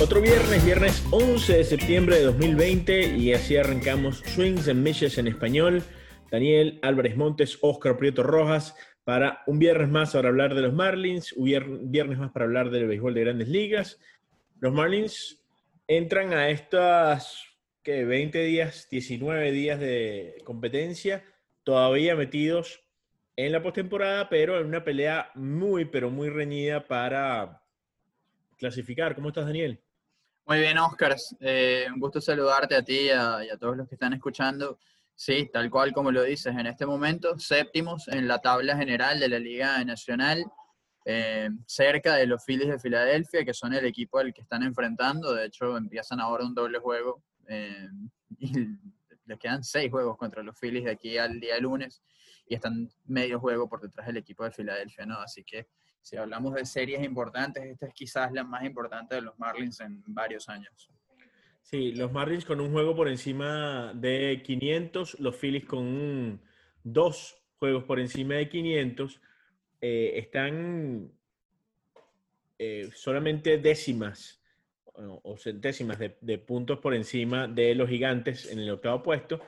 Otro viernes, viernes 11 de septiembre de 2020 y así arrancamos Swings and Mishes en español. Daniel Álvarez Montes, Oscar Prieto Rojas, para un viernes más para hablar de los Marlins, un viernes más para hablar del béisbol de grandes ligas. Los Marlins entran a estas que 20 días, 19 días de competencia, todavía metidos en la postemporada, pero en una pelea muy, pero muy reñida para clasificar. ¿Cómo estás, Daniel? Muy bien, Oscar. Eh, un gusto saludarte a ti y a todos los que están escuchando. Sí, tal cual como lo dices, en este momento séptimos en la tabla general de la Liga Nacional, eh, cerca de los Phillies de Filadelfia, que son el equipo al que están enfrentando. De hecho, empiezan ahora un doble juego eh, y les quedan seis juegos contra los Phillies de aquí al día lunes y están medio juego por detrás del equipo de Filadelfia, ¿no? Así que si hablamos de series importantes, esta es quizás la más importante de los Marlins en varios años. Sí, los Marlins con un juego por encima de 500, los Phillies con dos juegos por encima de 500, eh, están eh, solamente décimas o, centésimas de, puntos por encima de los gigantes en el octavo puesto,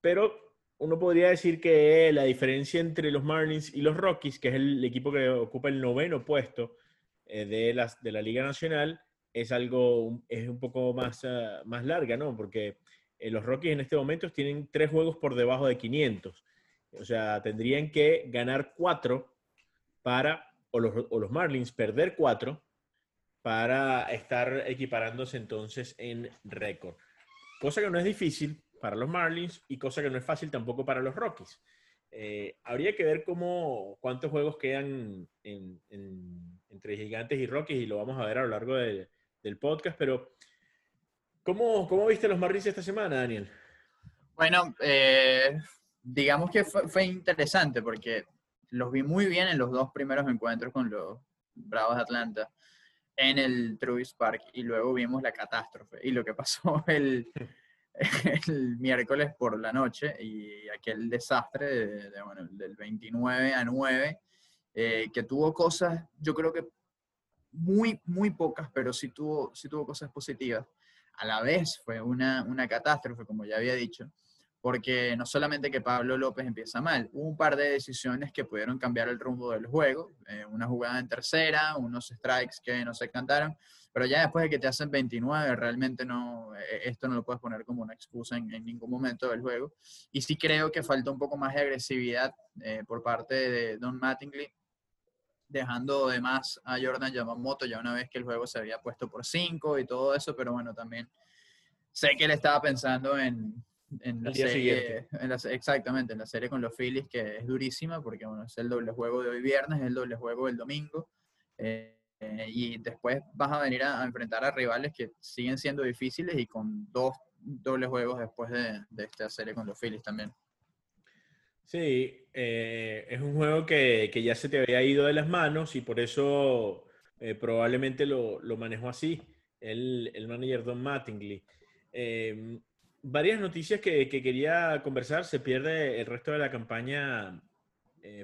pero uno podría decir que la diferencia entre los Marlins y los Rockies, que es el equipo que ocupa el noveno puesto eh, de, las, de la Liga Nacional, es algo, es un poco más, ah, más larga, ¿no? Porque eh, los Rockies en este momento tienen tres juegos por debajo de 500. O sea, tendrían que ganar cuatro para, o los, o los Marlins perder cuatro para estar equiparándose entonces en récord. Cosa que no es difícil para los Marlins y cosa que no es fácil tampoco para los Rockies. Eh, habría que ver cómo, cuántos juegos quedan entre Gigantes y Rockies y lo vamos a ver a lo largo de, del podcast, pero ¿cómo, cómo viste los Marlins esta semana, Daniel? Bueno, eh, digamos que fue, interesante porque los vi muy bien en los dos primeros encuentros con los Bravos de Atlanta en el Truist Park y luego vimos la catástrofe y lo que pasó el, miércoles por la noche y aquel desastre de, del 29 a 9 eh, que tuvo cosas, yo creo que muy, muy pocas, pero sí tuvo, sí tuvo cosas positivas. A la vez fue una, una catástrofe, como ya había dicho, porque no solamente que Pablo López empieza mal, hubo un par de decisiones que pudieron cambiar el rumbo del juego, eh, una jugada en tercera, unos strikes que no se cantaron, pero ya después de que te hacen 29, realmente no, eh, esto no lo puedes poner como una excusa en, ningún momento del juego. Y sí creo que falta un poco más de agresividad eh, por parte de Don Mattingly, dejando de más a Jordan Yamamoto ya una vez que el juego se había puesto por 5 y todo eso, pero bueno, también sé que él estaba pensando en, en la serie, exactamente, en la serie con los Phillies, que es durísima, porque bueno, es el doble juego de hoy viernes, es el doble juego del domingo, eh, y después vas a venir a, enfrentar a rivales que siguen siendo difíciles y con dos dobles juegos después de, de esta serie con los Phillies también. Sí, eh, es un juego que, que, ya se te había ido de las manos y por eso eh, probablemente lo, lo, manejó así el, el, manager Don Mattingly. Eh, varias noticias que, que, quería conversar. Se pierde el resto de la campaña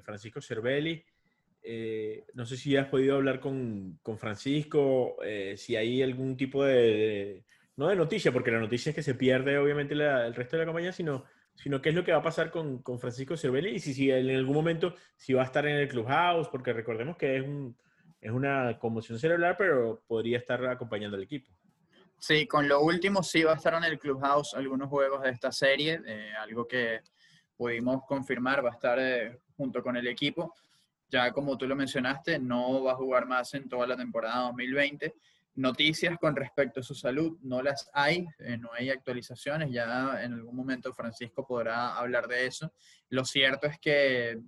Francisco Cervelli. no sé si has podido hablar con, con Francisco, si hay algún tipo de, no de noticia, porque la noticia es que se pierde obviamente el resto de la campaña, sino sino qué es lo que va a pasar con, con Francisco Cervelli y si, si, en algún momento si va a estar en el clubhouse, porque recordemos que es, un, es una conmoción cerebral, pero podría estar acompañando al equipo. Sí, con lo último sí va a estar en el clubhouse algunos juegos de esta serie, eh, algo que pudimos confirmar, va a estar eh, junto con el equipo. Ya como tú lo mencionaste, no va a jugar más en toda la temporada 2020 Noticias con respecto a su salud no las hay, eh, no hay actualizaciones, ya en algún momento Francisco podrá hablar de eso. Lo cierto es que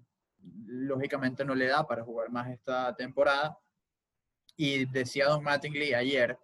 lógicamente no le da para jugar más esta temporada. Y decía Don Mattingly ayer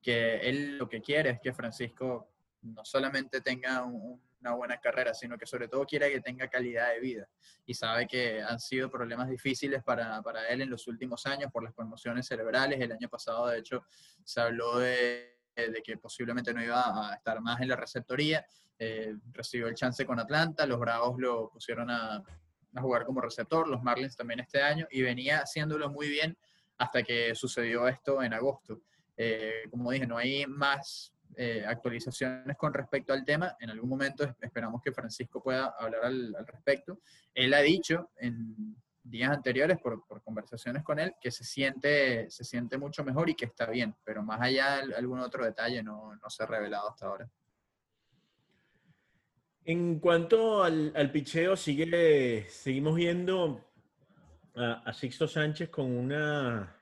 que él lo que quiere es que Francisco no solamente tenga un, una buena carrera, sino que sobre todo quiere que tenga calidad de vida. Y sabe que han sido problemas difíciles para, para él en los últimos años por las conmociones cerebrales. El año pasado, de hecho, se habló de, de que posiblemente no iba a estar más en la receptoría. Eh, recibió el chance con Atlanta, los Bravos lo pusieron a, a jugar como receptor, los Marlins también este año, y venía haciéndolo muy bien hasta que sucedió esto en agosto. Eh, como dije, no hay más eh, actualizaciones con respecto al tema. En algún momento esperamos que Francisco pueda hablar al, respecto. Él ha dicho en días anteriores, por, conversaciones con él, que se siente, se siente mucho mejor y que está bien, pero más allá de algún otro detalle no, no se ha revelado hasta ahora. En cuanto al, al picheo, sigue, seguimos viendo a, Sixto Sánchez con, una,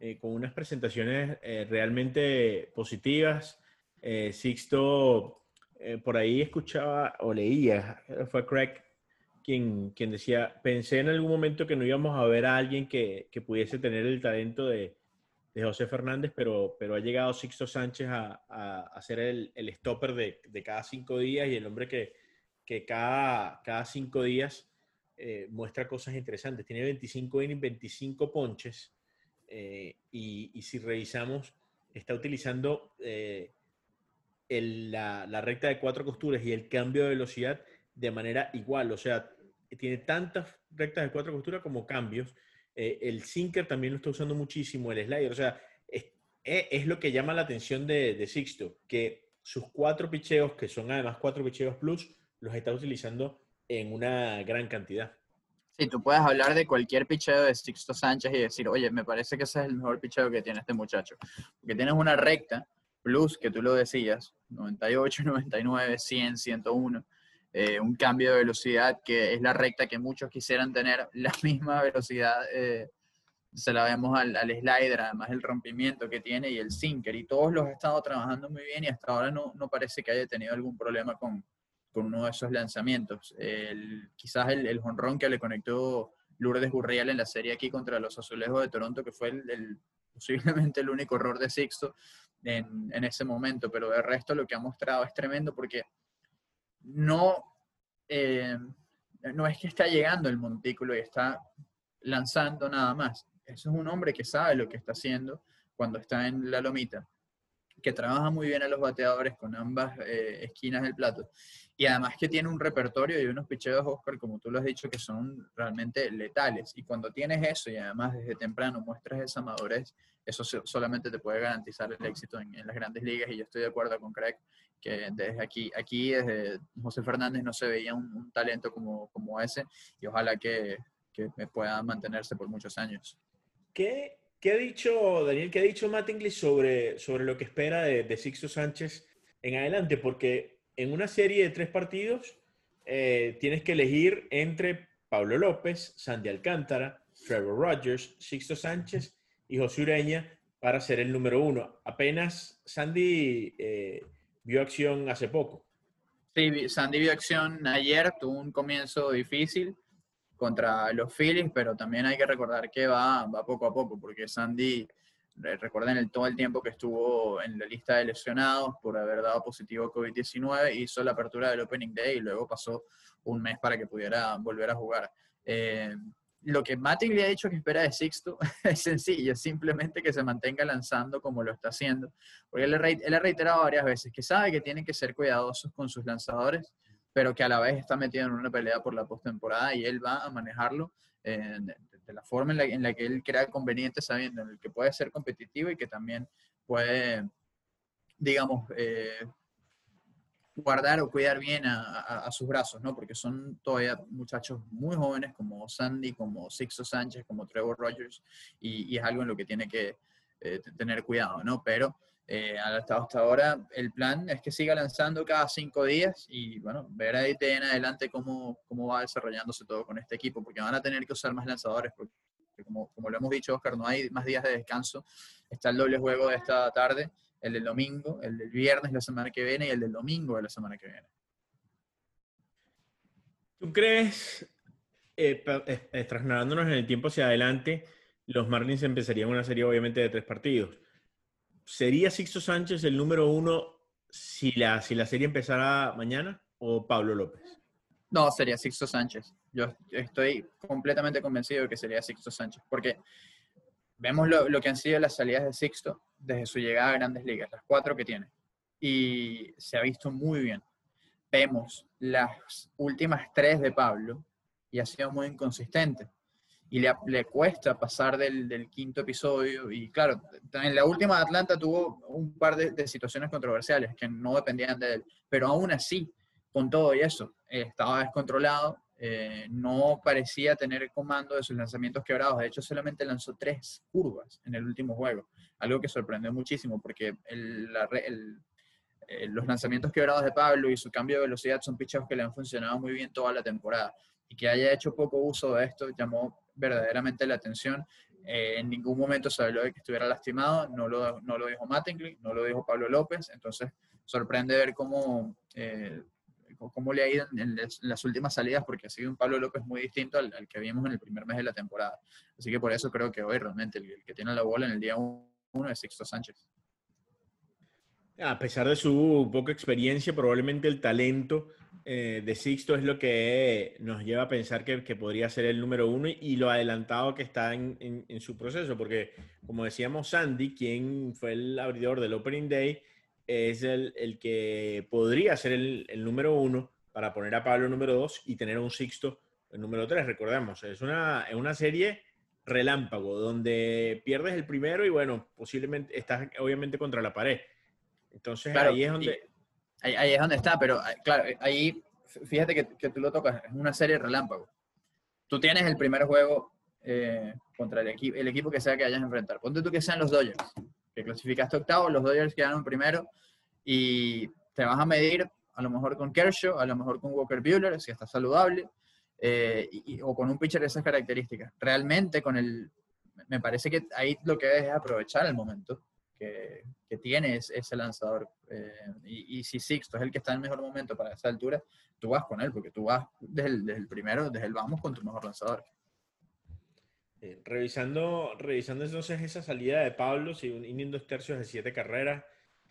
eh, con unas presentaciones eh, realmente positivas. Eh, Sixto, por ahí escuchaba o leía, fue Craig quien, quien decía, pensé en algún momento que no íbamos a ver a alguien que, que pudiese tener el talento de, de, José Fernández, pero, pero ha llegado Sixto Sánchez a, a, ser el, el stopper de, de, cada cinco días y el hombre que, que cada, cada cinco días eh, muestra cosas interesantes. Tiene 25 innings, 25 ponches. Eh, y, si revisamos, está utilizando eh, la, recta de cuatro costuras y el cambio de velocidad de manera igual. O sea, tiene tantas rectas de cuatro costuras como cambios. el sinker también lo está usando muchísimo, el slider. O sea, es, lo que llama la atención de, de, Sixto, que sus cuatro picheos, que son además cuatro picheos plus, los está utilizando en una gran cantidad. Sí, tú puedes hablar de cualquier picheo de Sixto Sánchez y decir, oye, me parece que ese es el mejor picheo que tiene este muchacho. Porque tienes una recta, plus, que tú lo decías, 98, 99, 100, 101. un cambio de velocidad que es la recta que muchos quisieran tener la misma velocidad. Eh, se la vemos al, al, slider, además el rompimiento que tiene y el sinker. Y todos los ha estado trabajando muy bien y hasta ahora no, no parece que haya tenido algún problema con, con uno de esos lanzamientos. El, quizás el, jonrón que le conectó Lourdes Gurriel en la serie aquí contra los Azulejos de Toronto, que fue el, posiblemente el único error de Sixto en, ese momento, pero de resto lo que ha mostrado es tremendo porque no, eh, no es que está llegando el montículo y está lanzando nada más. Eso es un hombre que sabe lo que está haciendo cuando está en la lomita, que trabaja muy bien a los bateadores con ambas eh, esquinas del plato y además que tiene un repertorio y unos picheos, Oscar, como tú lo has dicho, que son realmente letales. Y cuando tienes eso y además desde temprano muestras esa madurez, eso solamente te puede garantizar el éxito en, las grandes ligas. Y yo estoy de acuerdo con Craig que desde aquí, aquí desde José Fernández no se veía un, talento como, como ese y ojalá que, que pueda mantenerse por muchos años. ¿Qué, ¿Qué, ha dicho, Daniel, qué ha dicho Matt English sobre, sobre lo que espera de, Sixto Sánchez en adelante? Porque en una serie de tres partidos eh, tienes que elegir entre Pablo López, Sandy Alcántara, Trevor Rogers, Sixto Sánchez y José Ureña para ser el número uno. Apenas Sandy eh, vio acción hace poco. Sí, Sandy vio acción ayer, tuvo un comienzo difícil contra los Phillies, pero también hay que recordar que va, va poco a poco, porque Sandy recuerden el, todo el tiempo que estuvo en la lista de lesionados por haber dado positivo COVID-19, hizo la apertura del Opening Day y luego pasó un mes para que pudiera volver a jugar. Eh, lo que Mati le ha dicho que espera de Sixto es sencillo, simplemente que se mantenga lanzando como lo está haciendo. Porque él, él ha reiterado varias veces que sabe que tienen que ser cuidadosos con sus lanzadores, pero que a la vez está metido en una pelea por la postemporada y él va a manejarlo eh, de la forma en la, que él crea conveniente, sabiendo en el que puede ser competitivo y que también puede, digamos, eh, guardar o cuidar bien a, sus brazos, ¿no? Porque son todavía muchachos muy jóvenes como Sandy, como Sixto Sánchez, como Trevor Rogers, y, es algo en lo que tiene que eh, tener cuidado, ¿no? Pero eh, hasta, hasta ahora el plan es que siga lanzando cada cinco días y bueno, ver ahí en adelante cómo, cómo va desarrollándose todo con este equipo, porque van a tener que usar más lanzadores, porque como, como lo hemos dicho, Oscar, no hay más días de descanso. Está el doble juego de esta tarde, el del domingo, el del viernes la semana que viene y el del domingo de la semana que viene. ¿Tú crees, eh, eh, trasladándonos en el tiempo hacia adelante, los Marlins empezarían una serie obviamente de tres partidos? ¿Sería Sixto Sánchez el número uno si la, si la serie empezara mañana? o Pablo López? No, sería Sixto Sánchez. Yo estoy completamente convencido de que sería Sixto Sánchez, porque vemos lo, que han sido las salidas de Sixto desde su llegada a Grandes Ligas, las cuatro que tiene, y se ha visto muy bien. Vemos las últimas tres de Pablo y ha sido muy inconsistente. Y le, le cuesta pasar del, quinto episodio. Y claro, en la última Atlanta tuvo un par de, situaciones controversiales que no dependían de él. Pero aún así, con todo y eso, estaba descontrolado eh, no parecía tener comando de sus lanzamientos quebrados. De hecho, solamente lanzó tres curvas en el último juego, algo que sorprendió muchísimo porque eh, los lanzamientos quebrados de Pablo y su cambio de velocidad son pichados que le han funcionado muy bien toda la temporada. Y que haya hecho poco uso de esto llamó verdaderamente la atención. Eh, en ningún momento se habló de que estuviera lastimado, no lo, no lo dijo Mattingly, no lo dijo Pablo López, entonces sorprende ver cómo cómo le ha ido en, las últimas salidas, porque ha sido un Pablo López muy distinto al, que vimos en el primer mes de la temporada. Así que por eso creo que hoy realmente el, que tiene la bola en el día uno es Sixto Sánchez. A pesar de su poca experiencia, probablemente el talento eh, de Sixto es lo que nos lleva a pensar que, podría ser el número uno y, lo adelantado que está en, en, su proceso, porque como decíamos, Sandy, quien fue el abridor del Opening Day, es el, el que podría ser el, el, número uno para poner a Pablo número dos y tener un Sixto el número tres. Recordemos, es una, es una serie relámpago donde pierdes el primero y bueno, posiblemente estás obviamente contra la pared. Entonces ahí es donde... Ahí, es donde está, pero claro, ahí fíjate que, que, tú lo tocas, es una serie relámpago. Tú tienes el primer juego eh, contra el, equipo que sea que hayas a enfrentar. Ponte tú que sean los Dodgers que clasificaste octavo, los Dodgers quedaron primero y te vas a medir a lo mejor con Kershaw, a lo mejor con Walker Buehler, si está saludable, eh, o con un pitcher de esas características. Realmente con el, me parece que ahí lo que es aprovechar el momento que, que tiene ese lanzador. Eh, y, si Sixto es el que está en el mejor momento para esa altura, tú vas con él, porque tú vas desde el, desde el primero, desde el vamos con tu mejor lanzador. Eh, revisando, revisando entonces esa salida de Pablo, si un inning dos tercios de siete carreras,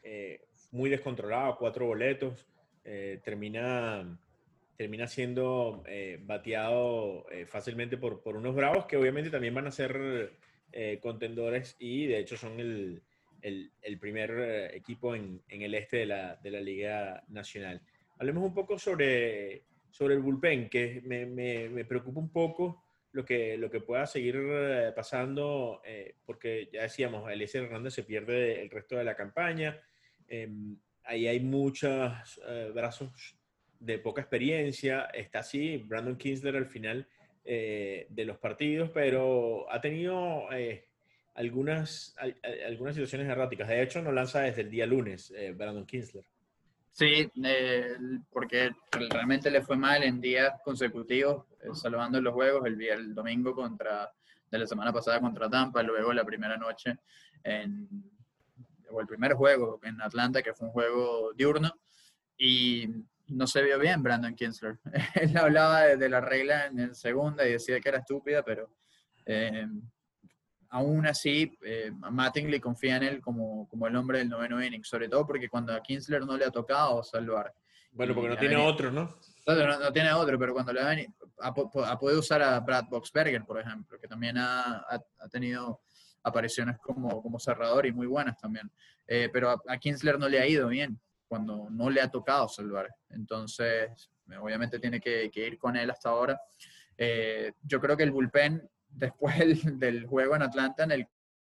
eh, muy descontrolado, cuatro boletos, eh, termina, termina siendo bateado fácilmente por, por, unos bravos que obviamente también van a ser contendores y de hecho son el, el, el primer equipo en, en, el este de la, de la, Liga Nacional. Hablemos un poco sobre, sobre el bullpen, que me, me, me preocupa un poco lo que, lo que pueda seguir eh, pasando, eh, porque ya decíamos, Eliezer Hernández se pierde el resto de la campaña. Em, ahí hay muchos eh, brazos de poca experiencia. Está así, Brandon Kinsler al final de los partidos, pero ha tenido algunas, algunas situaciones erráticas. De hecho, no lanza desde el día lunes, Brandon Kinsler. Sí, porque realmente le fue mal en días consecutivos eh, salvando los juegos, el, el domingo contra, de la semana pasada contra Tampa, luego la primera noche en, o el primer juego en Atlanta, que fue un juego diurno, y no se vio bien Brandon Kinsler. Él hablaba de, la regla en segunda y decía que era estúpida, pero eh, aún así eh, Mattingly confía en él como, como el hombre del noveno inning, sobre todo porque cuando a Kinsler no le ha tocado salvar. Bueno, porque no tiene otro, ¿no? No, tiene otro, pero cuando le ha, ha, podido usar a Brad Boxberger, por ejemplo, que también ha, ha tenido apariciones como, como, cerrador y muy buenas también. Eh, pero a, Kinsler no le ha ido bien cuando no le ha tocado salvar. Entonces, obviamente tiene que, ir con él hasta ahora. Eh, yo creo que el bullpen, después del, juego en Atlanta, en el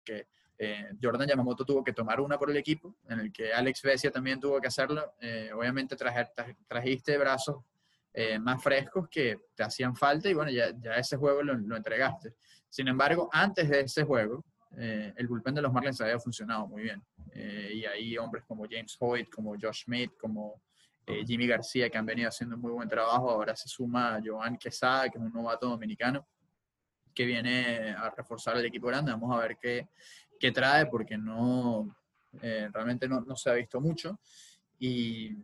que eh, Jordan Yamamoto tuvo que tomar una por el equipo, en el que Alex Vesia también tuvo que hacerlo, obviamente trajiste brazos eh, más frescos que te hacían falta y bueno, ya, ya ese juego lo, lo, entregaste. Sin embargo, antes de ese juego, eh, el bullpen de los Marlins había funcionado muy bien. Eh, y hay hombres como James Hoyt, como Josh Smith, como Jimmy García, que han venido haciendo muy buen trabajo. Ahora se suma Joan Quesada, que es un novato dominicano, que viene a reforzar el equipo grande. Vamos a ver qué, qué trae, porque no, realmente no, se ha visto mucho. Y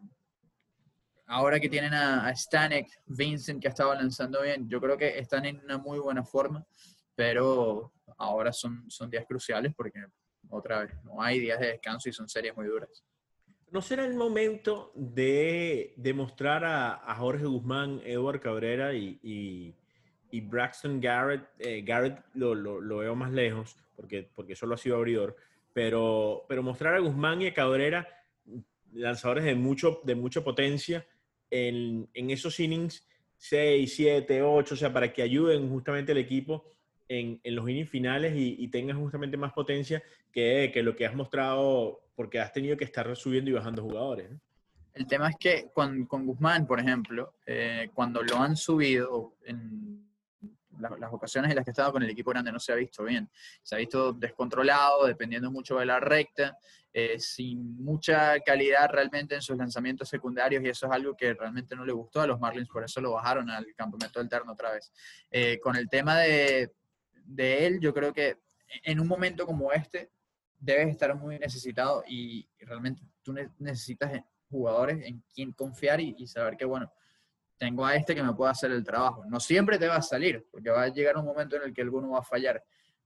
ahora que tienen a, Stanek, Vincent, que ha estado lanzando bien, yo creo que están en una muy buena forma, pero ahora son, son días cruciales porque otra vez no hay días de descanso y son series muy duras. ¿No será el momento de demostrar a, a Jorge Guzmán, Edward Cabrera y, Braxton Garrett? Eh, Garrett lo, lo, lo, veo más lejos porque, porque solo ha sido abridor, pero, pero mostrar a Guzmán y a Cabrera lanzadores de, mucho, de mucha potencia en, en esos innings 6, 7, 8, o sea, para que ayuden justamente al equipo en, en los innings finales y, y, tengan justamente más potencia que, que, lo que has mostrado, porque has tenido que estar subiendo y bajando jugadores. El tema es que con, con Guzmán, por ejemplo, eh, cuando lo han subido en las, ocasiones en las que estaba con el equipo grande no se ha visto bien. Se ha visto descontrolado, dependiendo mucho de la recta, eh, sin mucha calidad realmente en sus lanzamientos secundarios y eso es algo que realmente no le gustó a los Marlins, por eso lo bajaron al campamento alterno otra vez. Eh, con el tema de, de él, yo creo que en un momento como este debes estar muy necesitado y realmente tú necesitas jugadores en quien confiar y, y saber que, bueno, tengo a este que me puede hacer el trabajo. No siempre te va a salir, porque va a llegar un momento en el que alguno va a fallar,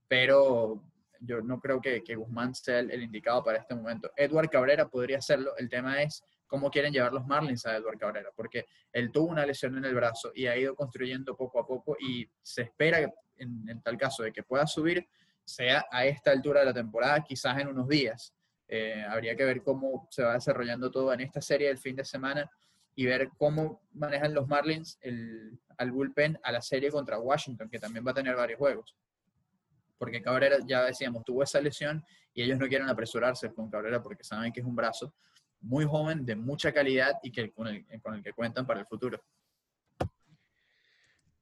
pero yo no creo que, Guzmán sea el, indicado para este momento. Edward Cabrera podría hacerlo, el tema es cómo quieren llevar los Marlins a Edward Cabrera, porque él tuvo una lesión en el brazo y ha ido construyendo poco a poco y se espera en, tal caso de que pueda subir, sea a esta altura de la temporada, quizás en unos días. Eh, habría que ver cómo se va desarrollando todo en esta serie del fin de semana y ver cómo manejan los Marlins el, al bullpen a la serie contra Washington, que también va a tener varios juegos. Porque Cabrera, ya decíamos, tuvo esa lesión y ellos no quieren apresurarse con Cabrera porque saben que es un brazo muy joven, de mucha calidad y que, con, el, con el que cuentan para el futuro.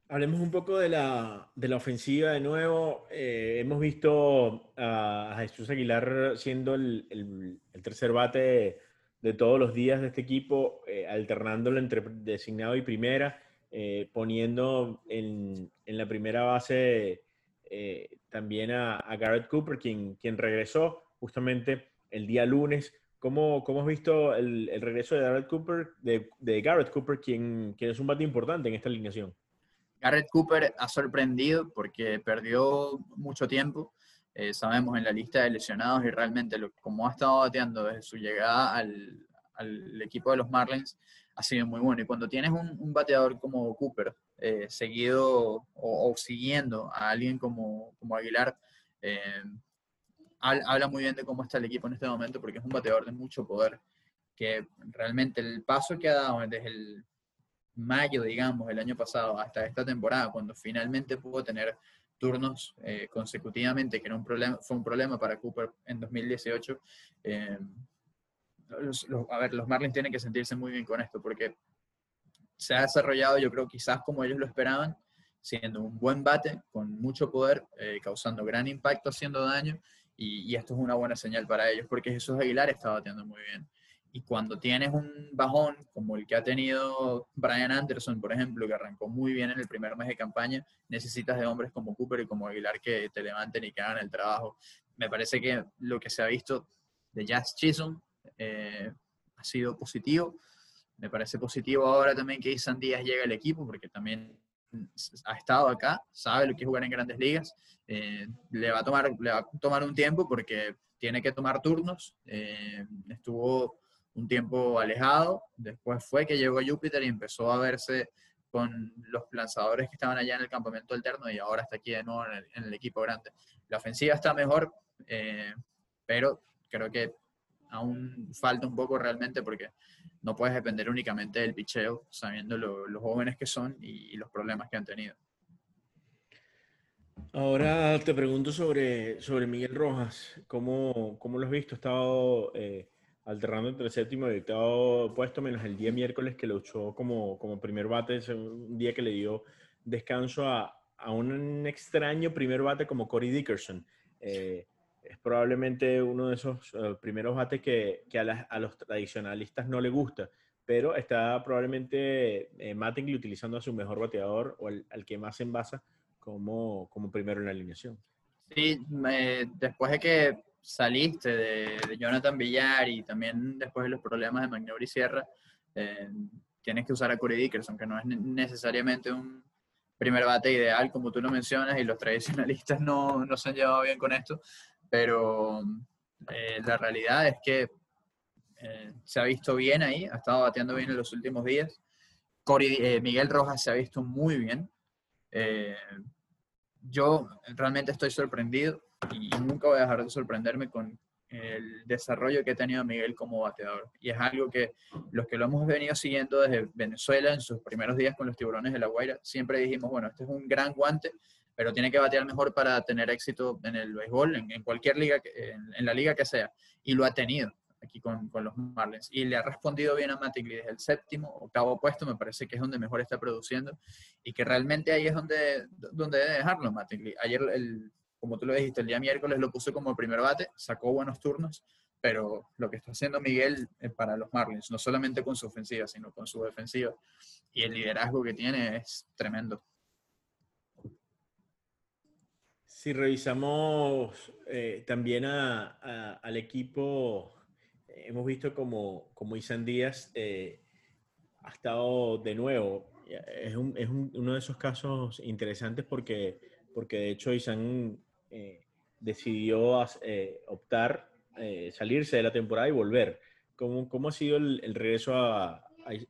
Hablemos un poco de la, de la ofensiva de nuevo. Eh, hemos visto a, Jesús Aguilar siendo el, el, el tercer bate de todos los días de este equipo, eh, alternándolo entre designado y primera, eh, poniendo en, en, la primera base eh, también a, Garrett Cooper, quien, quien regresó justamente el día lunes. ¿Cómo, cómo has visto el, el, regreso de Garrett Cooper, de, de Garrett Cooper, quien, quien, es un bate importante en esta alineación? Garrett Cooper ha sorprendido porque perdió mucho tiempo eh, sabemos en la lista de lesionados y realmente lo, como ha estado bateando desde su llegada al, al, equipo de los Marlins ha sido muy bueno. Y cuando tienes un, un bateador como Cooper, eh, seguido o, siguiendo a alguien como, como Aguilar, eh, habla muy bien de cómo está el equipo en este momento porque es un bateador de mucho poder, que realmente el paso que ha dado desde el mayo, digamos, el año pasado hasta esta temporada, cuando finalmente pudo tener turnos eh, consecutivamente, que era fue un problema para Cooper en 2018. Eh, a ver, los Marlins tienen que sentirse muy bien con esto porque se ha desarrollado, yo creo, quizás como ellos lo esperaban, siendo un buen bate, con mucho poder, eh, causando gran impacto, haciendo daño, y, y, esto es una buena señal para ellos, porque Jesús Aguilar está bateando muy bien. Y cuando tienes un bajón como el que ha tenido Brian Anderson, por ejemplo, que arrancó muy bien en el primer mes de campaña, necesitas de hombres como Cooper y como Aguilar que te levanten y que hagan el trabajo. Me parece que lo que se ha visto de Jazz Chisholm eh, ha sido positivo. Me parece positivo ahora también que Isan Díaz llegue al equipo, porque también ha estado acá, sabe lo que es jugar en grandes ligas. Eh, le, va a tomar, le va a tomar un tiempo porque tiene que tomar turnos. Eh, estuvo un tiempo alejado, después fue que llegó Júpiter y empezó a verse con los lanzadores que estaban allá en el campamento alterno y ahora está aquí de nuevo en el, equipo grande. La ofensiva está mejor, eh, pero creo que aún falta un poco realmente porque no puedes depender únicamente del picheo, sabiendo los jóvenes que son y, los problemas que han tenido. Ahora te pregunto sobre, sobre Miguel Rojas, ¿cómo, cómo lo has visto? Ha estado eh, alternando entre el séptimo y octavo puesto, menos el día miércoles que lo echó como, como primer bate, es un día que le dio descanso a, a un extraño primer bate como Corey Dickerson. Eh, es probablemente uno de esos uh, primeros bates que, que a, a, los tradicionalistas no le gusta, pero está probablemente eh, Mattingly utilizando a su mejor bateador o al, que más envasa como, como primero en la alineación. Sí, después de que saliste de, Jonathan Villar y también después de los problemas de McNeury Sierra, eh, tienes que usar a Corey Dickerson, que no es necesariamente un primer bate ideal, como tú lo mencionas, y los tradicionalistas no, no se han llevado bien con esto, pero eh, la realidad es que eh, se ha visto bien ahí, ha estado bateando bien en los últimos días. Eh, Miguel Rojas se ha visto muy bien. Yo realmente estoy sorprendido y nunca voy a dejar de sorprenderme con el desarrollo que ha tenido Miguel como bateador. Y es algo que los que lo hemos venido siguiendo desde Venezuela en sus primeros días con los tiburones de la Guaira, siempre dijimos, bueno, este es un gran guante, pero tiene que batear mejor para tener éxito en el béisbol, en, cualquier liga, en, en, la liga que sea. Y lo ha tenido aquí con, con, los Marlins. Y le ha respondido bien a Mattingly desde el séptimo, octavo puesto, me parece que es donde mejor está produciendo y que realmente ahí es donde, donde debe dejarlo Mattingly. Ayer, el, como tú lo dijiste, el día miércoles lo puso como primer bate, sacó buenos turnos, pero lo que está haciendo Miguel para los Marlins, no solamente con su ofensiva, sino con su defensiva y el liderazgo que tiene es tremendo. Si revisamos eh, también a, al equipo hemos visto como, como Isan Díaz eh, ha estado de nuevo. Es, un, es un, uno de esos casos interesantes porque, porque de hecho Isan eh, decidió eh, optar, salirse de la temporada y volver. ¿Cómo, cómo ha sido el, el regreso a,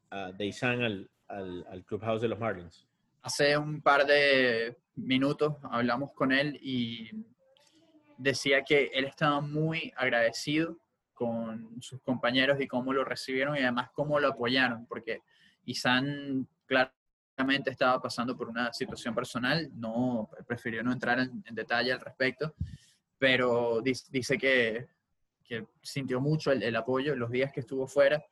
a, de Isan al, al, al Clubhouse de los Marlins? Hace un par de minutos hablamos con él y decía que él estaba muy agradecido con sus compañeros y cómo lo recibieron y además cómo lo apoyaron, porque Isan claramente estaba pasando por una situación personal, no prefirió no entrar en, detalle al respecto, pero dice, que, que, sintió mucho el, apoyo los días que estuvo fuera,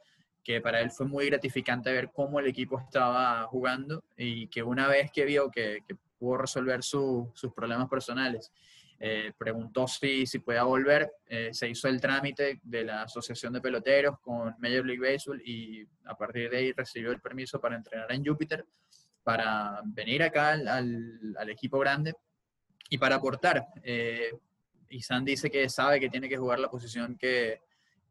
que para él fue muy gratificante ver cómo el equipo estaba jugando y que una vez que vio que, que pudo resolver sus problemas personales eh, preguntó si, si podía volver, eh, se hizo el trámite de la Asociación de Peloteros con Major League Baseball y a partir de ahí recibió el permiso para entrenar en Júpiter, para venir acá al, al, equipo grande y para aportar. Eh, Isan dice que sabe que tiene que jugar la posición que,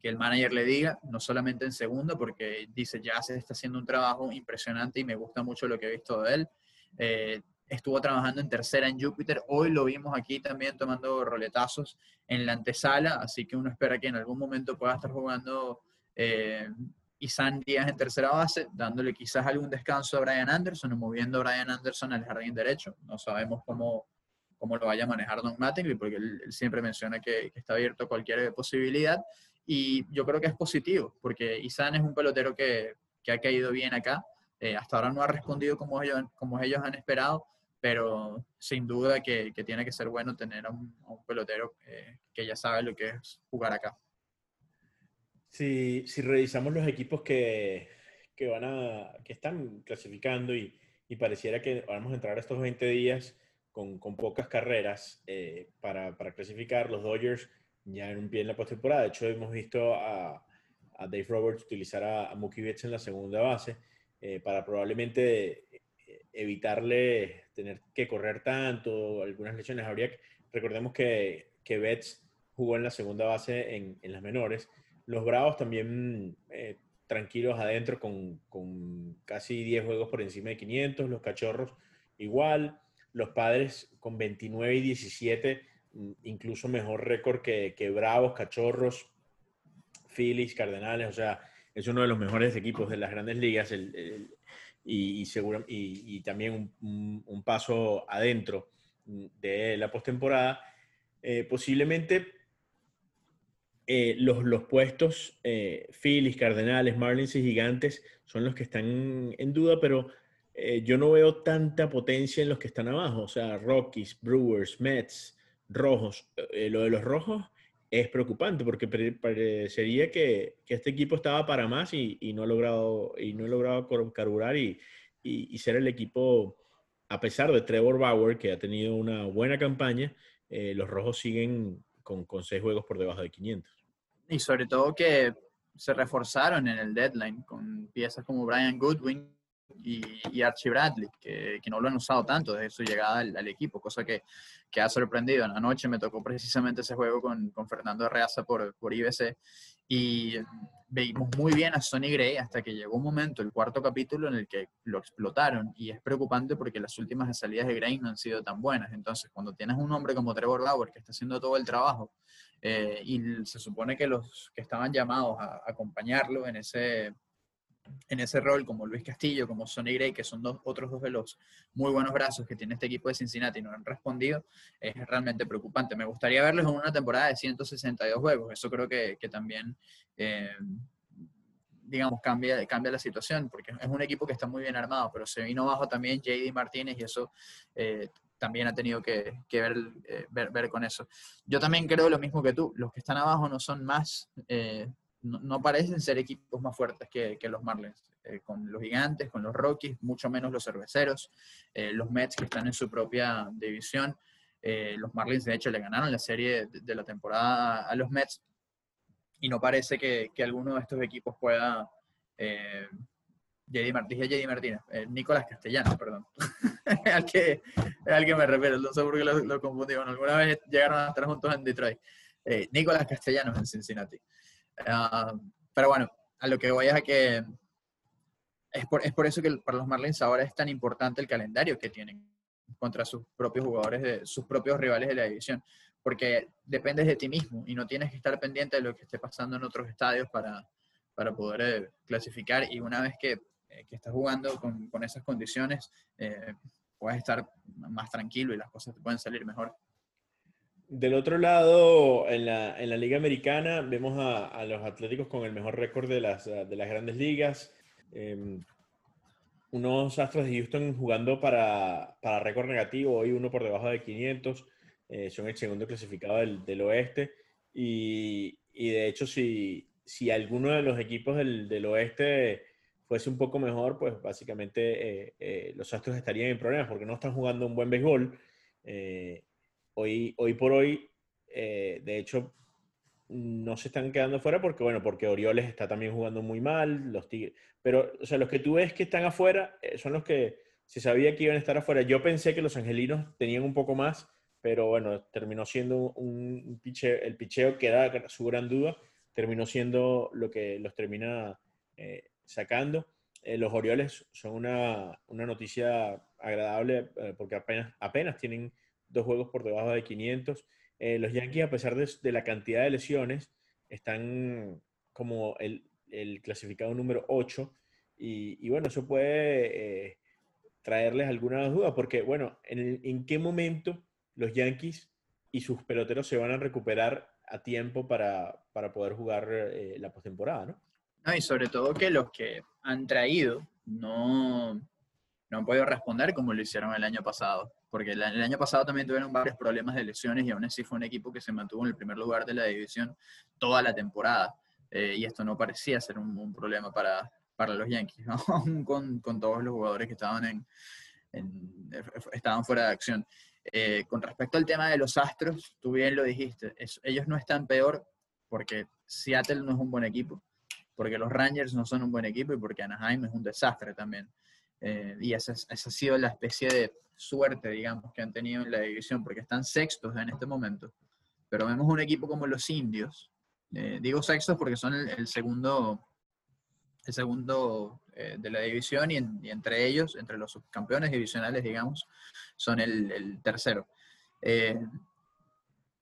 que el manager le diga, no solamente en segundo, porque dice ya se está haciendo un trabajo impresionante y me gusta mucho lo que he visto de él. Eh, estuvo trabajando en tercera en Júpiter. Hoy lo vimos aquí también tomando roletazos en la antesala, así que uno espera que en algún momento pueda estar jugando eh, Isan Díaz en tercera base, dándole quizás algún descanso a Brian Anderson o moviendo a Brian Anderson al jardín derecho. No sabemos cómo, cómo lo vaya a manejar Don Mattingly, porque él, siempre menciona que, está abierto a cualquier posibilidad. Y yo creo que es positivo, porque Isan es un pelotero que, que ha caído bien acá. Eh, hasta ahora no ha respondido como ellos, como ellos han esperado, pero sin duda que, que, tiene que ser bueno tener a un, pelotero eh, que ya sabe lo que es jugar acá. Si, si revisamos los equipos que, que, van a, que están clasificando y, y, pareciera que vamos a entrar a estos 20 días con, con pocas carreras eh, para, para, clasificar, los Dodgers ya en un pie en la postemporada. De hecho, hemos visto a, a Dave Roberts utilizar a, a Mookie Betts en la segunda base eh, para probablemente evitarle tener que correr tanto, algunas lesiones. Habría recordemos que, que Betts jugó en la segunda base en, en las menores. Los Bravos también eh, tranquilos adentro con, con, casi 10 juegos por encima de 500. Los Cachorros igual. Los Padres con 29 y 17, mm, incluso mejor récord que, que Bravos, Cachorros, Phillies, Cardenales. O sea, es uno de los mejores equipos de las grandes ligas. Y, seguro, y, también un, paso adentro de la postemporada. Eh, posiblemente eh, los, los, puestos eh, Phillies, Cardenales, Marlins y Gigantes son los que están en duda, pero eh, yo no veo tanta potencia en los que están abajo. O sea, Rockies, Brewers, Mets, Rojos. lo de los Rojos es preocupante porque parecería que, este equipo estaba para más y, no ha logrado, y no ha logrado carburar y, y, ser el equipo, a pesar de Trevor Bauer, que ha tenido una buena campaña, eh, los rojos siguen con, con seis juegos por debajo de 500. Y sobre todo que se reforzaron en el deadline con piezas como Brian Goodwin, y, Archie Bradley, que, que, no lo han usado tanto desde su llegada al, equipo, cosa que, que, ha sorprendido. Anoche me tocó precisamente ese juego con, con Fernando Arreaza por, por IBC y veíamos muy bien a Sonny Gray hasta que llegó un momento, el cuarto capítulo, en el que lo explotaron. Y es preocupante porque las últimas salidas de Gray no han sido tan buenas. Entonces, cuando tienes un hombre como Trevor Bauer que está haciendo todo el trabajo eh, y se supone que los que estaban llamados a acompañarlo en ese en ese rol, como Luis Castillo, como Sonny Gray, que son dos, otros dos de los muy buenos brazos que tiene este equipo de Cincinnati no han respondido, es realmente preocupante. Me gustaría verlos en una temporada de 162 juegos. Eso creo que, que también, eh, digamos, cambia, cambia la situación, porque es un equipo que está muy bien armado, pero se vino abajo también JD Martínez y eso eh, también ha tenido que, eh, ver, ver, con eso. Yo también creo lo mismo que tú. Los que están abajo no son más no, parecen ser equipos más fuertes que, los Marlins. Eh, con los gigantes, con los Rockies, mucho menos los cerveceros, eh, los Mets que están en su propia división. Eh, los Marlins, de hecho, le ganaron la serie de, la temporada a los Mets y no parece que, alguno de estos equipos pueda. Eh, JD Martínez, JD Martínez, Nicolás Castellanos, perdón, al, que, al que me refiero, no sé por qué lo, lo confundí. alguna vez llegaron a estar juntos en Detroit. Nicolás Castellanos en Cincinnati. Ah, pero bueno, a lo que voy es a que es por, es por eso que para los Marlins ahora es tan importante el calendario que tienen contra sus propios jugadores, de, sus propios rivales de la división, porque dependes de ti mismo y no tienes que estar pendiente de lo que esté pasando en otros estadios para, para poder eh, clasificar y una vez que, eh, que estás jugando con, con esas condiciones, eh, puedes estar más tranquilo y las cosas te pueden salir mejor. Del otro lado, en la, en la Liga Americana, vemos a, a, los Atléticos con el mejor récord de las, de las grandes ligas. Eh, unos Astros de Houston jugando para, para récord negativo, hoy uno por debajo de 500. Eh, son el segundo clasificado del, del oeste. Y, y, de hecho, si, si alguno de los equipos del, del oeste fuese un poco mejor, pues básicamente eh, eh los Astros estarían en problemas porque no están jugando un buen béisbol. Eh, hoy, hoy por hoy, eh, de hecho, no se están quedando fuera porque, bueno, porque Orioles está también jugando muy mal, los Tigres, pero, o sea, los que tú ves que están afuera eh, son los que se sabía que iban a estar afuera. Yo pensé que los angelinos tenían un poco más, pero bueno, terminó siendo un, piche, el picheo que era su gran duda, terminó siendo lo que los termina eh, sacando. los Orioles son una, una noticia agradable porque apenas, apenas tienen dos juegos por debajo de 500. Eh, los Yankees, a pesar de, la cantidad de lesiones, están como el, clasificado número 8. Y, bueno, eso puede eh, traerles alguna duda, porque bueno, ¿en, qué momento los Yankees y sus peloteros se van a recuperar a tiempo para, poder jugar eh, la postemporada, ¿no? No, y sobre todo que los que han traído no, no han podido responder como lo hicieron el año pasado porque el, año pasado también tuvieron varios problemas de lesiones y aún así fue un equipo que se mantuvo en el primer lugar de la división toda la temporada. Eh, y esto no parecía ser un, problema para, para, los Yankees, aún con, con, todos los jugadores que estaban, en, estaban fuera de acción. Eh, con respecto al tema de los Astros, tú bien lo dijiste, ellos no están peor porque Seattle no es un buen equipo, porque los Rangers no son un buen equipo y porque Anaheim es un desastre también. Eh, y esa, esa ha sido la especie de suerte, digamos, que han tenido en la división, porque están sextos en este momento. Pero vemos un equipo como los indios. Eh, digo sextos porque son el, segundo, el segundo eh, de la división y, entre ellos, entre los subcampeones divisionales, digamos, son el, tercero. Eh,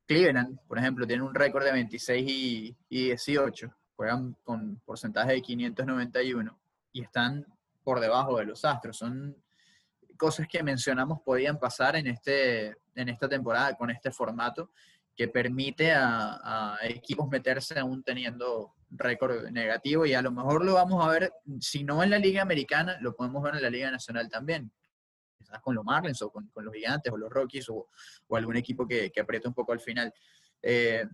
Cleveland, por ejemplo, tiene un récord de 26 y, y 18. Juegan con porcentaje de 591 y están por debajo de los Astros. Son cosas que mencionamos podían pasar en, este, en esta temporada con este formato que permite a, equipos meterse aún teniendo récord negativo y a lo mejor lo vamos a ver, si no en la Liga Americana, lo podemos ver en la Liga Nacional también. Quizás con los Marlins o con, los Gigantes o los Rockies o, algún equipo que, que, aprieta un poco al final. Eh,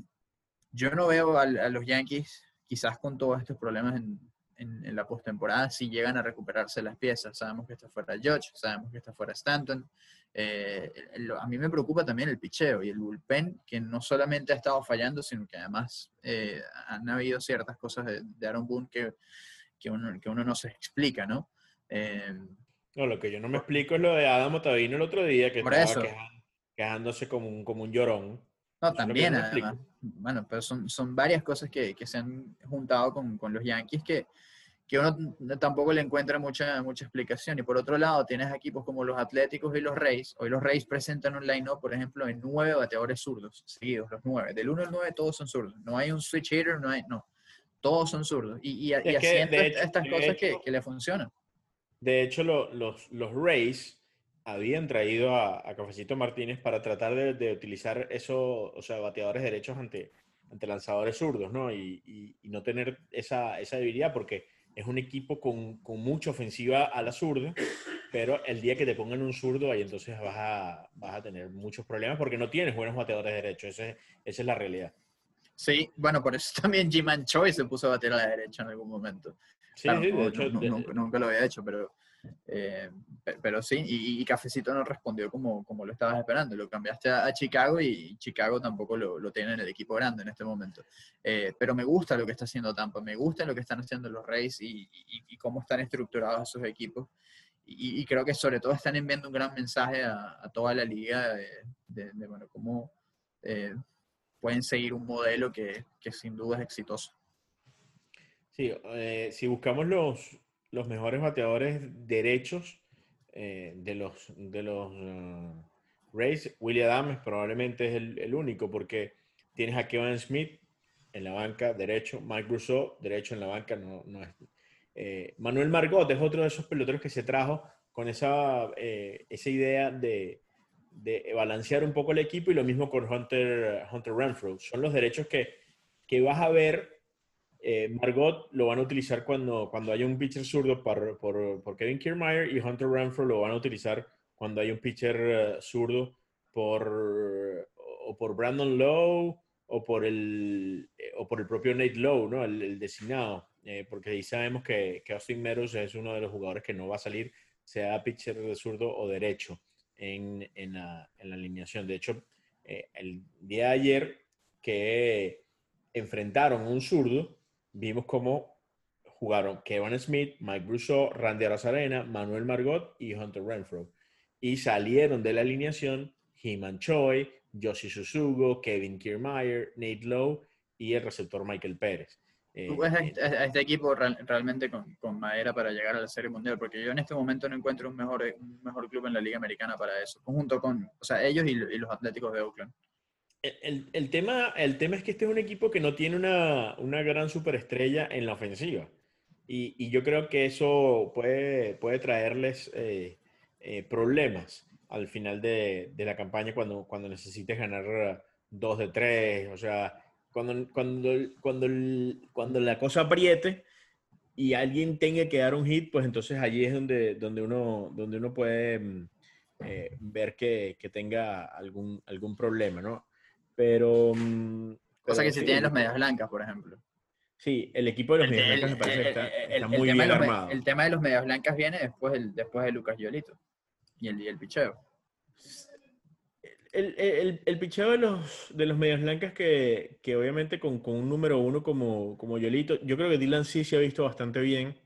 yo no veo a, a, los Yankees, quizás con todos estos problemas en, en, la postemporada si llegan a recuperarse las piezas. Sabemos que está fuera Judge, sabemos que está fuera Stanton. Eh, a mí me preocupa también el picheo y el bullpen, que no solamente ha estado fallando, sino que además eh, han habido ciertas cosas de, Aaron Boone que, que, uno, que uno no se explica, ¿no? Eh, no, lo que yo no me explico es lo de Adam Ottavino el otro día, que estaba quejándose como un, como un llorón. No, también, además. Bueno, pero son, son varias cosas que, que se han juntado con, con los Yankees que, que uno tampoco le encuentra mucha, mucha explicación. Y por otro lado, tienes equipos como los Atléticos y los Reyes. Hoy los Reyes presentan un line-up, por ejemplo, en nueve bateadores zurdos, seguidos, los nueve. Del 1 al 9 todos son zurdos. No hay un switch hitter, no hay, no. Todos son zurdos. Y, y, haciendo estas cosas que, que, le funcionan. De hecho, los, los Rays habían traído a, Cafecito Martínez para tratar de, utilizar eso, o sea, bateadores derechos ante, ante lanzadores zurdos, ¿no? Y, no tener esa, esa, debilidad porque es un equipo con, con, mucha ofensiva a la zurda, pero el día que te pongan un zurdo, ahí entonces vas a, vas a tener muchos problemas porque no tienes buenos bateadores derechos, esa es, esa es la realidad. Sí, bueno, por eso también Jiman Choi se puso a bater a la derecha en algún momento. Sí, sí de hecho, nunca, lo había hecho, pero eh, pero sí, y, Cafecito no respondió como, como lo estabas esperando. Lo cambiaste a, Chicago y Chicago tampoco lo, lo, tiene en el equipo grande en este momento. Eh, pero me gusta lo que está haciendo Tampa, me gusta lo que están haciendo los Rays y, y, cómo están estructurados esos equipos. Y, creo que sobre todo están enviando un gran mensaje a, toda la liga de, bueno, cómo eh, pueden seguir un modelo que, que, sin duda es exitoso. Sí, si buscamos los, los mejores bateadores derechos eh, de los, de los uh, Rays. William Adams probablemente es el, único porque tienes a Kevin Smith en la banca derecho, Mike Rousseau derecho en la banca, no, no es. Eh, Manuel Margot es otro de esos peloteros que se trajo con esa, eh, esa idea de, de, balancear un poco el equipo y lo mismo con Hunter, Hunter Renfro. Son los derechos que, que vas a ver eh, Margot lo van a utilizar cuando, cuando haya un pitcher zurdo por, por, Kevin Kiermaier y Hunter Renfro lo van a utilizar cuando haya un pitcher eh, zurdo por, o por Brandon Lowe o por el, eh, o por el propio Nate Lowe, ¿no? el, designado, porque ahí sabemos que, que, Austin Meadows es uno de los jugadores que no va a salir, sea pitcher de zurdo o derecho en, en, la, en la alineación. De hecho, el día de ayer que enfrentaron a un zurdo, vimos cómo jugaron Kevin Smith, Mike Brousseau, Randy Arozarena, Manuel Margot y Hunter Renfro. Y salieron de la alineación Heeman Choi, Joshi Susugo, Kevin Kiermaier, Nate Lowe y el receptor Michael Pérez. Eh, ¿Tú ves a, este equipo realmente con, madera para llegar a la Serie Mundial? Porque yo en este momento no encuentro un mejor, un mejor club en la Liga Americana para eso, junto con, o sea, ellos y los Atléticos de Oakland. El, tema, el tema es que este es un equipo que no tiene una, gran superestrella en la ofensiva. Y, yo creo que eso puede, puede traerles eh, eh, problemas al final de, la campaña cuando, cuando necesites ganar dos de tres. O sea, cuando, cuando, cuando, cuando la cosa apriete y alguien tenga que dar un hit, pues entonces allí es donde, donde, uno, donde uno puede mm, eh, ver que, que, tenga algún, algún problema, ¿no? Pero. Mm, Cosa que si tienen los medias blancas, por ejemplo. Sí, el equipo de los medias blancas me parece que está, muy bien armado. el tema de los medias blancas viene después, después de Lucas Yolito y el, y el picheo. El, el, el, picheo de los, de los medias blancas que, que obviamente con, con, un número uno como, como Yolito, yo creo que Dylan sí se ha visto bastante bien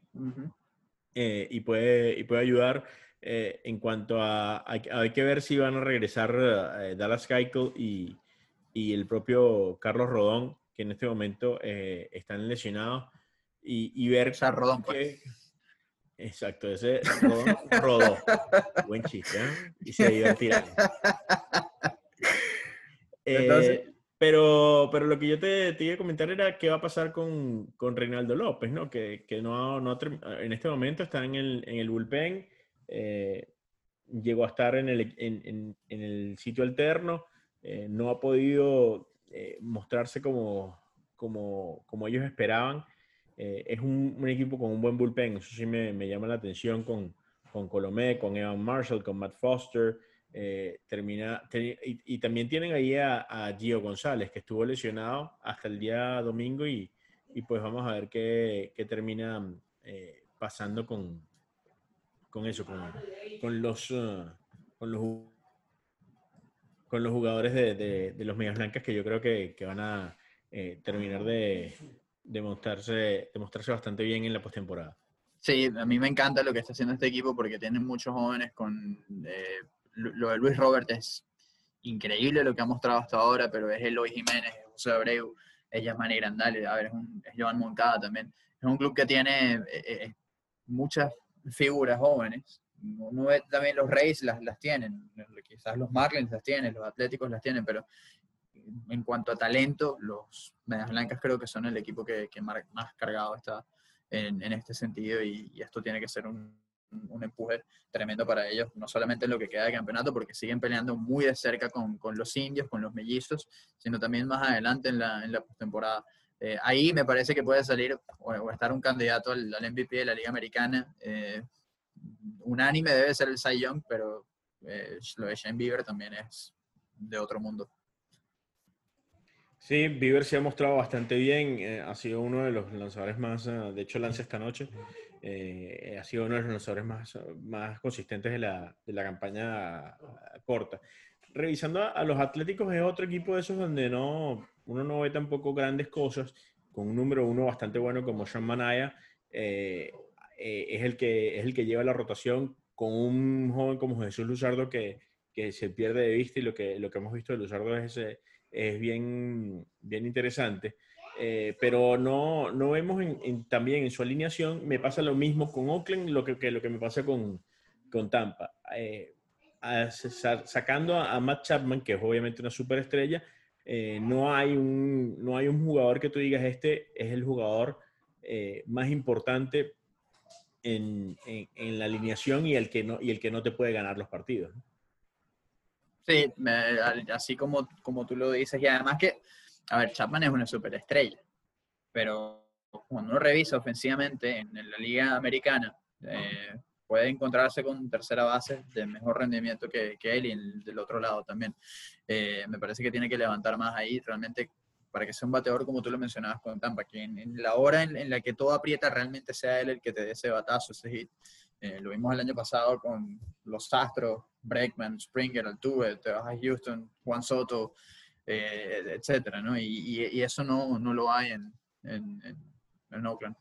eh, y, puede, y puede ayudar. Eh, en cuanto a, hay, que ver si van a regresar eh, Dallas Keuchel y, y el propio Carlos Rodón, que en este momento eh, están lesionados, y, y ver... O Rodón, pues. Exacto, ese Rodón rodó. Buen chiste, ¿eh? Y se iba a tirar. Eh, pero, pero lo que yo te, te, iba a comentar era qué va a pasar con, con Reinaldo López, ¿no? Que, que no, no, en este momento está en el, en el bullpen, eh, llegó a estar en el, en, en, en el sitio alterno, eh, no ha podido eh, mostrarse como, como, como, ellos esperaban. Eh, es un, equipo con un buen bullpen, eso sí me, me llama la atención con, con Colomé, con Evan Marshall, con Matt Foster. termina, y, también tienen ahí a, Gio González, que estuvo lesionado hasta el día domingo y, y pues vamos a ver qué, qué termina pasando con, con eso, con, con los, con los con los jugadores de, de, los Medias Blancas que yo creo que, que van a eh, terminar de, de, mostrarse, bastante bien en la postemporada. Sí, a mí me encanta lo que está haciendo este equipo porque tienen muchos jóvenes con... Eh, lo de Luis Robert es increíble lo que ha mostrado hasta ahora, pero es Eloy Jiménez, es José Abreu, es Yasmani Grandal, a ver, es, un, es Joan Moncada también. Es un club que tiene eh, eh, muchas figuras jóvenes. Ve también los Reyes las, las tienen, quizás los Marlins las tienen, los Atléticos las tienen, pero en cuanto a talento, los Medias Blancas creo que son el equipo que, que más cargado está en, en este sentido y, esto tiene que ser un, un, empuje tremendo para ellos, no solamente en lo que queda de campeonato, porque siguen peleando muy de cerca con, con los indios, con los mellizos, sino también más adelante en la, en la postemporada. Eh, ahí me parece que puede salir o, estar un candidato al, al, MVP de la Liga Americana. Eh, unánime debe ser el Cy Young, pero eh, lo de Shane Bieber también es de otro mundo. Sí, Bieber se ha mostrado bastante bien, eh, ha sido uno de los lanzadores más, uh, de hecho lanza esta noche, eh, ha sido uno de los lanzadores más, consistentes de la, de la campaña corta. Revisando a, los Atléticos es otro equipo de esos donde no, uno no ve tampoco grandes cosas, con un número uno bastante bueno como Sean Manaya, eh, es, el que, es el que lleva la rotación con un joven como Jesús Luzardo que, que se pierde de vista y lo que, lo que hemos visto de Luzardo es es bien, bien interesante. Eh, pero no, no vemos también en su alineación, me pasa lo mismo con Oakland, lo que, lo que me pasa con, con Tampa. Eh, sacando a, Matt Chapman, que es obviamente una superestrella, eh, no, hay un, no hay un jugador que tú digas, este es el jugador eh, más importante en, la alineación y el, que no, y el que no te puede ganar los partidos. Sí, así como, como tú lo dices, y además que, a ver, Chapman es una superestrella, pero cuando uno revisa ofensivamente en, en la liga americana, eh, puede encontrarse con tercera base de mejor rendimiento que, que él y el, del otro lado también. Eh, me parece que tiene que levantar más ahí, realmente para que sea un bateador como tú lo mencionabas con Tampa, que en, la hora en, la que todo aprieta realmente sea él el que te dé ese batazo, ese hit. Eh, lo vimos el año pasado con los Astros, Breckman, Springer, Altuve, te vas a Houston, Juan Soto, eh, etcétera, ¿no? Y, eso no, no lo hay en, en, Oakland.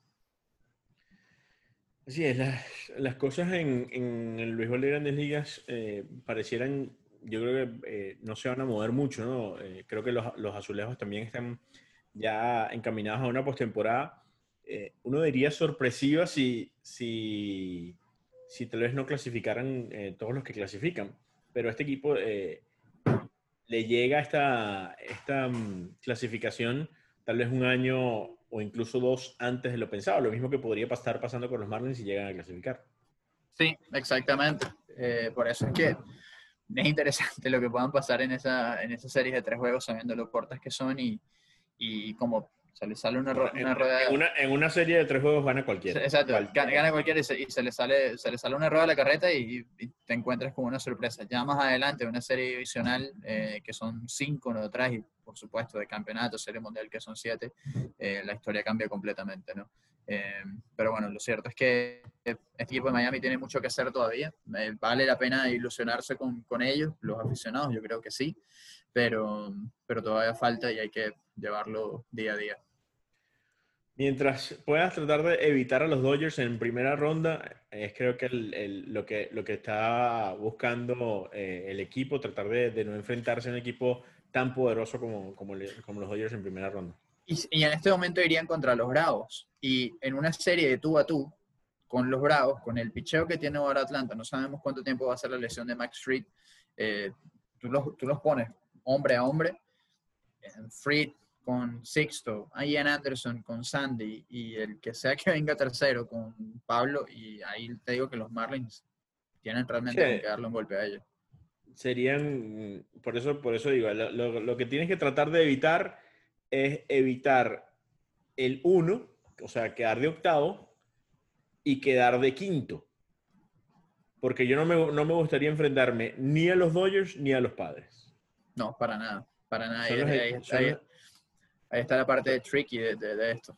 Así es, las, las cosas en, en, el béisbol de grandes ligas eh, parecieran, yo creo que eh, no se van a mover mucho, ¿no? Eh, creo que los, los, azulejos también están ya encaminados a una postemporada. uno diría sorpresiva si, si si tal vez no clasificaran eh, todos los que clasifican. Pero este equipo eh, le llega esta, esta um, clasificación tal vez un año o incluso dos antes de lo pensado. Lo mismo que podría estar pasando con los Marlins si llegan a clasificar. Sí, exactamente. Eh, por eso es que es interesante lo que puedan pasar en esa, en esa serie de tres juegos, sabiendo lo cortas que son y, y como se le sale una, una rueda. En una, en una, serie de tres juegos gana cualquiera. Exacto, gana, gana cualquiera y, se, y se, le sale, se le sale una rueda a la carreta y, y, te encuentras con una sorpresa. Ya más adelante, una serie divisional eh, que son cinco no atrás y por supuesto de campeonato, serie mundial que son siete, eh, la historia cambia completamente, ¿no? Eh, pero bueno, lo cierto es que este equipo de Miami tiene mucho que hacer todavía. Eh, vale la pena ilusionarse con, con ellos, los aficionados, yo creo que sí, pero, pero todavía falta y hay que llevarlo día a día. Mientras puedas tratar de evitar a los Dodgers en primera ronda, es creo que, el, el, lo, que lo que está buscando eh, el equipo, tratar de, de, no enfrentarse a un equipo tan poderoso como, como, como los Dodgers en primera ronda. Y, y, en este momento irían contra los Bravos. Y en una serie de tú a tú con los Bravos, con el picheo que tiene ahora Atlanta, no sabemos cuánto tiempo va a ser la lesión de Max Street, eh, tú, los, tú los pones hombre a hombre, Fried con Sixto, Ian Anderson con Sandy y el que sea que venga tercero con Pablo y ahí te digo que los Marlins tienen realmente sí. que darle un golpe a ellos. Serían, por eso, por eso digo, lo, lo, lo, que tienes que tratar de evitar es evitar el 1, o sea, quedar de octavo y quedar de quinto. Porque yo no me, no me gustaría enfrentarme ni a los Dodgers ni a los Padres. No, para nada, para nada. Ahí, ahí, ahí, ahí está la parte tricky de, de, de, esto.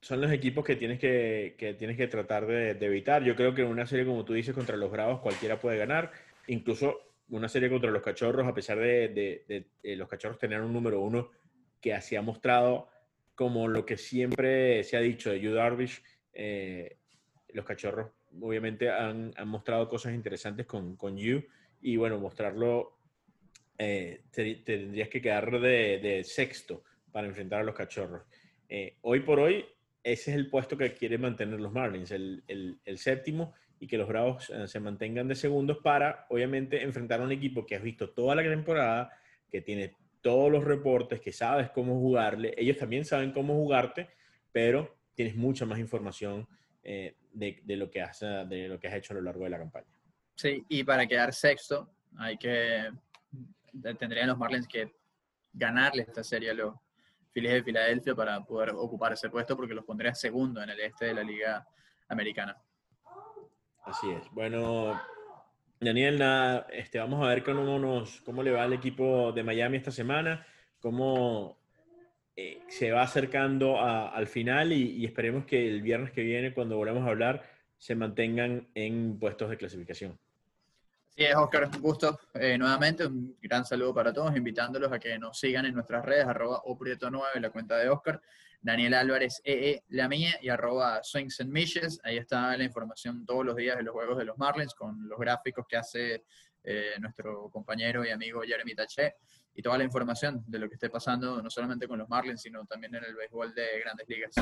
Son los equipos que tienes que, que tienes que tratar de, de, evitar. Yo creo que en una serie, como tú dices, contra los Bravos cualquiera puede ganar. Incluso una serie contra los Cachorros, a pesar de, los Cachorros tener un número uno que así ha mostrado como lo que siempre se ha dicho de Yu Darvish, eh, los Cachorros obviamente han, han, mostrado cosas interesantes con, con Yu y bueno, mostrarlo eh, tendrías que quedar de, sexto para enfrentar a los cachorros. Eh, hoy por hoy, ese es el puesto que quieren mantener los Marlins, el, el, séptimo, y que los Bravos se mantengan de segundos para, obviamente, enfrentar a un equipo que has visto toda la temporada, que tiene todos los reportes, que sabes cómo jugarle. Ellos también saben cómo jugarte, pero tienes mucha más información de, de, lo que has, de lo que has hecho a lo largo de la campaña. Sí, y para quedar sexto, hay que tendrían los Marlins que ganarle esta serie a los Phillies de Filadelfia para poder ocupar ese puesto porque los pondría segundo en el este de la Liga Americana. Así es. Bueno, Daniel, nada, este, vamos a ver cómo, nos, cómo le va al equipo de Miami esta semana, cómo eh, se va acercando al final y, y, esperemos que el viernes que viene, cuando volvamos a hablar, se mantengan en puestos de clasificación. Sí, es Oscar, un gusto. Eh, nuevamente, un gran saludo para todos, invitándolos a que nos sigan en nuestras redes, arroba oprieto9, la cuenta de Oscar, Daniel Álvarez EE, la mía, y arroba Swings and Mishes. Ahí está la información todos los días de los juegos de los Marlins, con los gráficos que hace eh, nuestro compañero y amigo Jeremy Taché, y toda la información de lo que esté pasando, no solamente con los Marlins, sino también en el béisbol de grandes ligas.